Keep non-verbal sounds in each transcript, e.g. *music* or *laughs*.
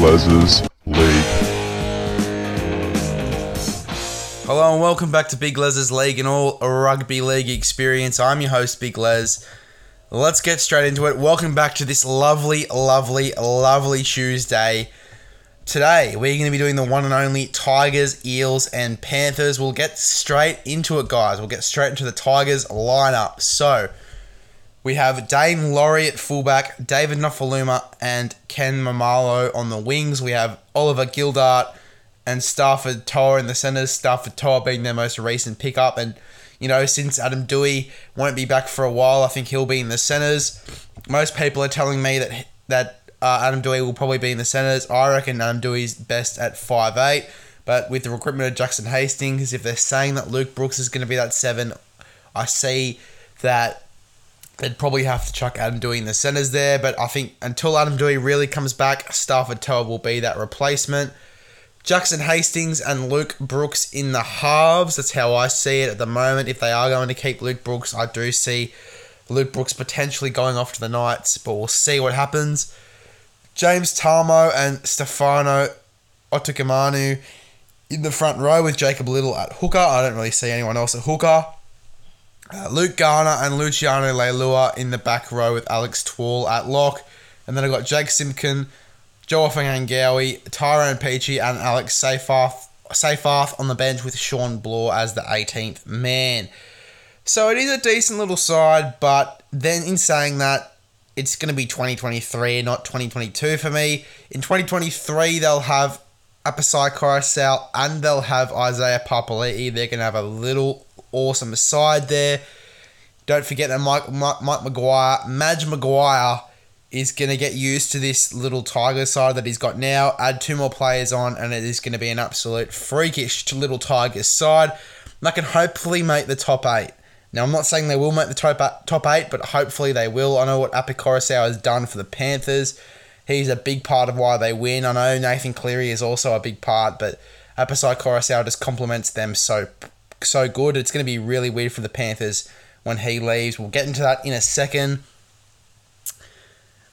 Les's League. Hello and welcome back to Big Les's League and all rugby league experience. I'm your host, Big Les. Let's get straight into it. Welcome back to this lovely, lovely, lovely Tuesday. Today, we're going to be doing the one and only Tigers, Eels, and Panthers. We'll get straight into it, guys. We'll get straight into the Tigers lineup. So, we have Dane Laurie at fullback, David Nofoaluma, and Ken Maumalo on the wings. We have Oliver Gildart and Starford To'a in the centres. Starford To'a being their most recent pickup. And, you know, since Adam Doueihi won't be back for a while, I think he'll be in the centres. Most people are telling me that that uh, Adam Doueihi will probably be in the centres. I reckon Adam Doueihi's best at five eight. But with the recruitment of Jackson Hastings, if they're saying that Luke Brooks is going to be that seven, I see that they'd probably have to chuck Adam Doueihi in the centres there. But I think until Adam Doueihi really comes back, Starford To'a will be that replacement. Jackson Hastings and Luke Brooks in the halves. That's how I see it at the moment. If they are going to keep Luke Brooks, I do see Luke Brooks potentially going off to the Knights, but we'll see what happens. James Tamou and Stefano Utoikamanu in the front row with Jacob Liddle at hooker. I don't really see anyone else at hooker. Uh, Luke Garner and Luciano Leilua in the back row with Alex Twal at lock. And then I've got Jake Simpkin, Joe Fangangawi, Tyrone Peachey, and Alex Seyfarth, Seyfarth on the bench with Shawn Blore as the 18th man. So it is a decent little side, but then in saying that, it's going to be 2023, not 2022 for me. In 2023, they'll have Apisai Koroisau and they'll have Isaiah Papali'i. They're going to have a little awesome side there. Don't forget that Mike, Mike, Mike Maguire, Madge Maguire, is going to get used to this little Tiger side that he's got now. Add two more players on, and it is going to be an absolute freakish little Tigers side that can hopefully make the top eight. Now, I'm not saying they will make the top top eight, but hopefully they will. I know what Koroisau has done for the Panthers. He's a big part of why they win. I know Nathan Cleary is also a big part, but Koroisau just complements them so so good. It's going to be really weird for the Panthers when he leaves. We'll get into that in a second.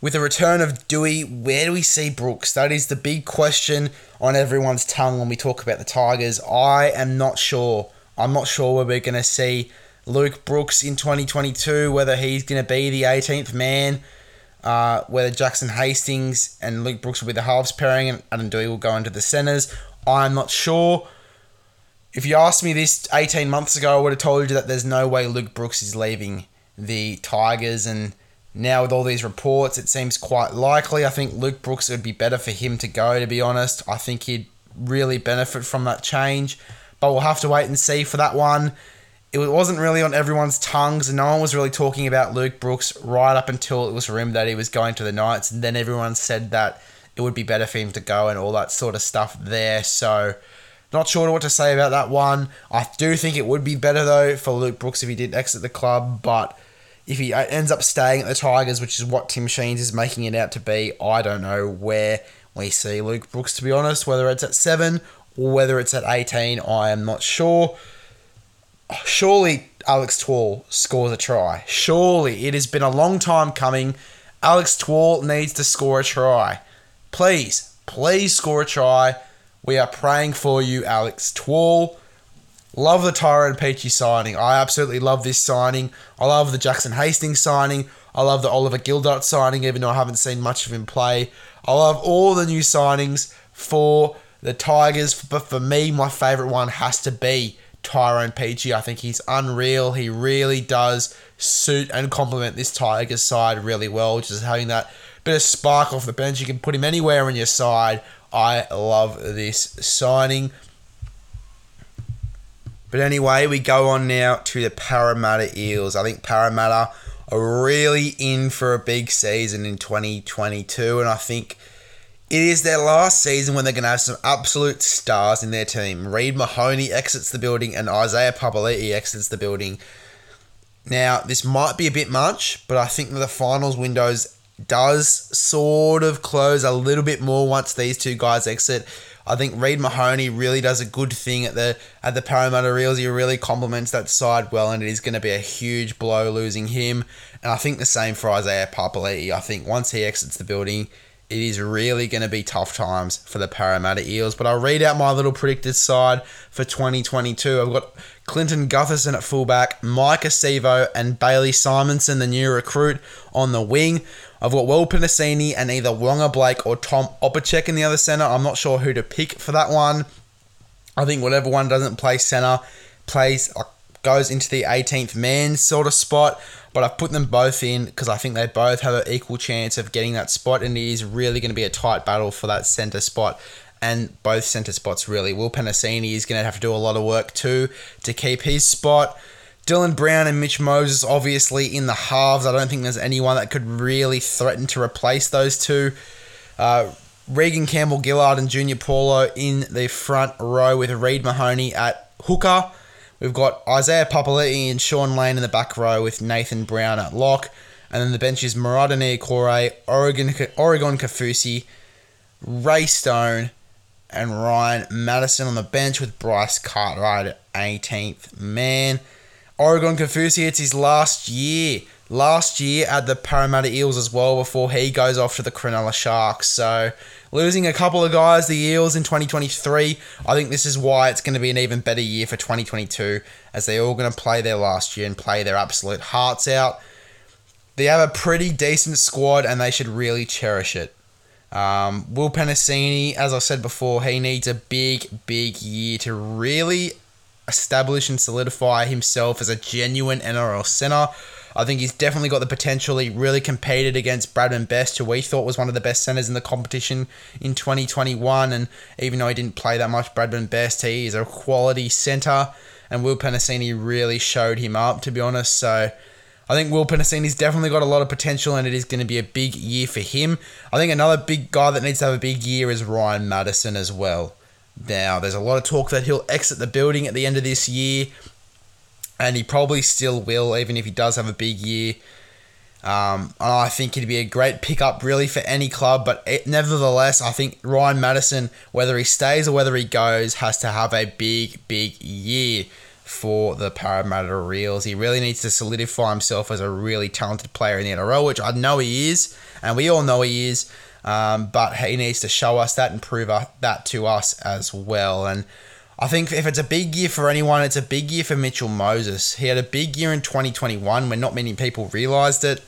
With the return of Dewey, where do we see Brooks? That is the big question on everyone's tongue when we talk about the Tigers. I am not sure. I'm not sure where we're going to see Luke Brooks in 2022, whether he's going to be the 18th man, uh, whether Jackson Hastings and Luke Brooks will be the halves pairing and Adam Doueihi will go into the centres. I'm not sure. If you asked me this 18 months ago, I would have told you that there's no way Luke Brooks is leaving the Tigers. And now, with all these reports, it seems quite likely. I think Luke Brooks, it would be better for him to go, to be honest. I think he'd really benefit from that change. But we'll have to wait and see for that one it wasn't really on everyone's tongues, and no one was really talking about Luke Brooks right up until it was rumored that he was going to the Knights, and then everyone said that it would be better for him to go and all that sort of stuff there. So, not sure what to say about that one. I do think it would be better though for Luke Brooks if he did exit the club, but if he uh, ends up staying at the Tigers, which is what Tim Sheens is making it out to be, I don't know where we see Luke Brooks to be honest. Whether it's at seven or whether it's at eighteen, I am not sure surely Alex Twal scores a try. Surely it has been a long time coming. Alex Twal needs to score a try. Please, please score a try. We are praying for you, Alex Twal. Love the Tyrone Peachey signing. I absolutely love this signing. I love the Jackson Hastings signing. I love the Oliver Gildart signing, even though I haven't seen much of him play. I love all the new signings for the Tigers, but for me, my favourite one has to be Tyrone Peachey. I think he's unreal. He really does suit and complement this Tigers side really well, just having that bit of spark off the bench. You can put him anywhere on your side. I love this signing. But anyway, we go on now to the Parramatta Eels. I think Parramatta are really in for a big season in 2022, and I think it is their last season when they're going to have some absolute stars in their team. Reed Mahoney exits the building and Isaiah Papali'i exits the building. Now, this might be a bit much, but I think that the finals windows does sort of close a little bit more once these two guys exit. I think Reed Mahoney really does a good thing at the at the Parramatta Eels. He really complements that side well, and it is going to be a huge blow losing him. And I think the same for Isaiah Papali'i. I think once he exits the building, it is really going to be tough times for the Parramatta Eels. But I'll read out my little predicted side for 2022. I've got Clinton Gutherson at fullback, Maika Sivo and Bailey Simonsson, the new recruit, on the wing. I've got Will Penisini and either Waqa Blake or Tom Opacic in the other centre. I'm not sure who to pick for that one. I think whatever one doesn't play centre plays uh, goes into the 18th man sort of spot. But I've put them both in because I think they both have an equal chance of getting that spot, and it is really going to be a tight battle for that centre spot. And both centre spots really. Will Penisini is going to have to do a lot of work too to keep his spot. Dylan Brown and Mitch Moses, obviously in the halves. I don't think there's anyone that could really threaten to replace those two. Uh, Reagan Campbell Gillard and Junior Paulo in the front row with Reed Mahoney at hooker. We've got Isaiah Papali'i and Sean Lane in the back row with Nathan Brown at lock. And then the bench is Marata Niukore, Oregon, Oregon Kaufusi, Ray Stone, and Ryan Matterson on the bench with Bryce Cartwright at 18th man. Oregon Kaufusi, it's his last year. Last year at the Parramatta Eels as well before he goes off to the Cronulla Sharks. So losing a couple of guys, the Eels in 2023, I think this is why it's going to be an even better year for 2022 as they're all going to play their last year and play their absolute hearts out. They have a pretty decent squad and they should really cherish it. Um, Will Penisini, as I said before, he needs a big, big year to really establish and solidify himself as a genuine NRL centre. I think he's definitely got the potential. He really competed against Bradman Best, who we thought was one of the best centres in the competition in 2021. And even though he didn't play that much, Bradman Best, he is a quality centre. And Will Penisini really showed him up, to be honest. So I think Will Penisini's definitely got a lot of potential, and it is going to be a big year for him. I think another big guy that needs to have a big year is Ryan Matterson as well. Now, there's a lot of talk that he'll exit the building at the end of this year, and he probably still will, even if he does have a big year. Um, I think it'd be a great pickup, really, for any club. But it, nevertheless, I think Ryan Matterson, whether he stays or whether he goes, has to have a big, big year for the Parramatta Eels. He really needs to solidify himself as a really talented player in the NRL, which I know he is, and we all know he is. Um, but he needs to show us that and prove that to us as well. And I think if it's a big year for anyone, it's a big year for Mitchell Moses. He had a big year in 2021 when not many people realised it.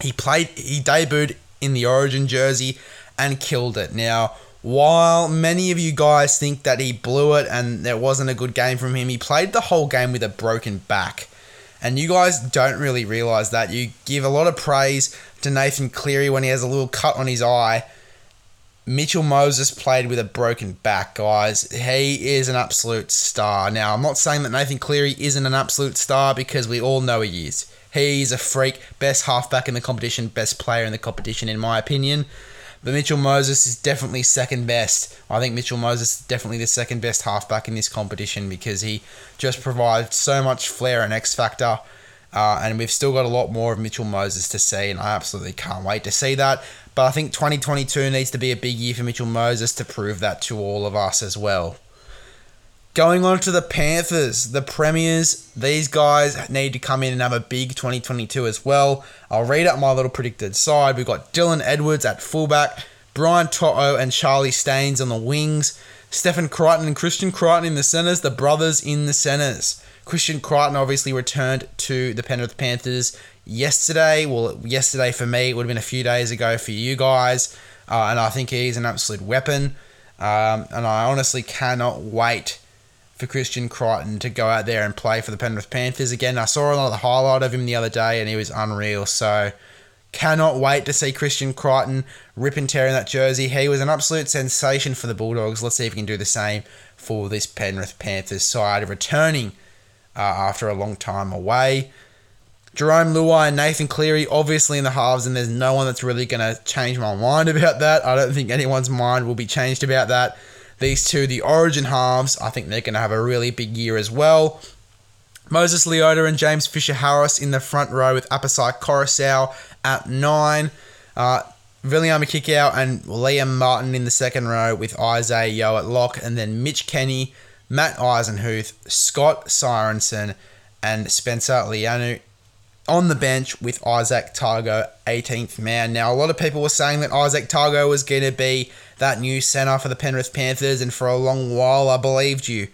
He played, he debuted in the Origin jersey and killed it. Now, while many of you guys think that he blew it and there wasn't a good game from him, he played the whole game with a broken back. And you guys don't really realize that. You give a lot of praise to Nathan Cleary when he has a little cut on his eye. Mitchell Moses played with a broken back, guys. He is an absolute star. Now, I'm not saying that Nathan Cleary isn't an absolute star because we all know he is. He's a freak, best halfback in the competition, best player in the competition, in my opinion. But Mitchell Moses is definitely second best. I think Mitchell Moses is definitely the second best halfback in this competition because he just provides so much flair and X factor. Uh, and we've still got a lot more of Mitchell Moses to see, and I absolutely can't wait to see that. But I think 2022 needs to be a big year for Mitchell Moses to prove that to all of us as well. Going on to the Panthers, the Premiers, these guys need to come in and have a big 2022 as well. I'll read out my little predicted side. We've got Dylan Edwards at fullback, Brian To'o and Charlie Staines on the wings, Stephen Crichton and Christian Crichton in the centres, the brothers in the centres. Christian Crichton obviously returned to the Penrith Panthers yesterday. Well, yesterday for me, it would have been a few days ago for you guys. Uh, and I think he's an absolute weapon. Um, and I honestly cannot wait for Christian Crichton to go out there and play for the Penrith Panthers again. I saw another highlight of him the other day and he was unreal. So cannot wait to see Christian Crichton rip and tear in that jersey. He was an absolute sensation for the Bulldogs. Let's see if he can do the same for this Penrith Panthers side, returning uh, after a long time away. Jarome Luai and Nathan Cleary, obviously in the halves, and there's no one that's really going to change my mind *laughs* about that. I don't think anyone's mind will be changed about that. These two, the Origin halves, I think they're going to have a really big year as well. Moses Leota and James Fisher Harris in the front row with Apisai Koroisau at nine. Uh, Viliama and Liam Martin in the second row with Isaah Yeo at lock, and then Mitch Kenny, Matt Eisenhuth, Scott Sorensen, and Spencer Leniu on the bench with Izack Tago, 18th man. Now, a lot of people were saying that Izack Tago was going to be that new centre for the Penrith Panthers, and for a long while I believed you.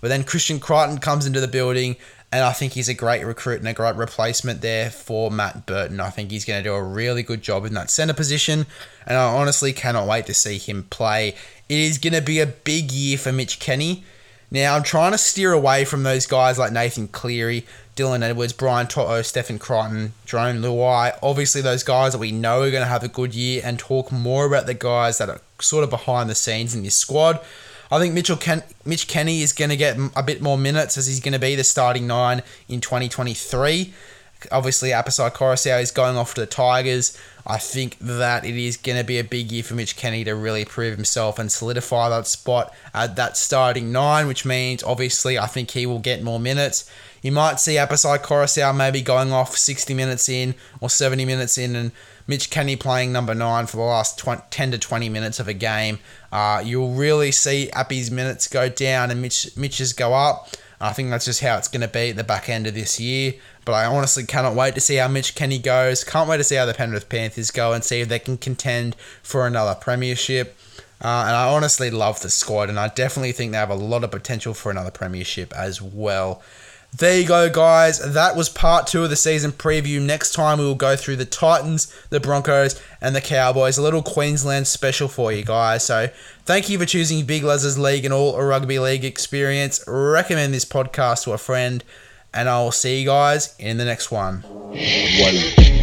But then Christian Crichton comes into the building, and I think he's a great recruit and a great replacement there for Matt Burton. I think he's going to do a really good job in that centre position, and I honestly cannot wait to see him play. It is going to be a big year for Mitch Kenny. Now, I'm trying to steer away from those guys like Nathan Cleary, Dylan Edwards, Brian Toto, Stephen Crichton, Jarome Luai. Obviously, those guys that we know are going to have a good year, and talk more about the guys that are sort of behind the scenes in this squad. I think Mitchell Ken- Mitch Kenny is going to get a bit more minutes as he's going to be the starting nine in 2023. Obviously, Apisai Koroisau is going off to the Tigers. I think that it is going to be a big year for Mitch Kenny to really prove himself and solidify that spot at that starting nine, which means obviously I think he will get more minutes. You might see Apisai Koroisau maybe going off 60 minutes in or 70 minutes in and Mitch Kenny playing number nine for the last 20, 10 to 20 minutes of a game. Uh, you'll really see Appy's minutes go down and Mitch, Mitch's go up. I think that's just how it's going to be at the back end of this year. But I honestly cannot wait to see how Mitch Kenny goes. Can't wait to see how the Penrith Panthers go and see if they can contend for another premiership. Uh, and I honestly love the squad, and I definitely think they have a lot of potential for another premiership as well. There you go, guys. That was part two of the season preview. Next time, we will go through the Titans, the Broncos, and the Cowboys. A little Queensland special for you guys. So, thank you for choosing Big Les's League and all a rugby league experience. Recommend this podcast to a friend, and I will see you guys in the next one. One.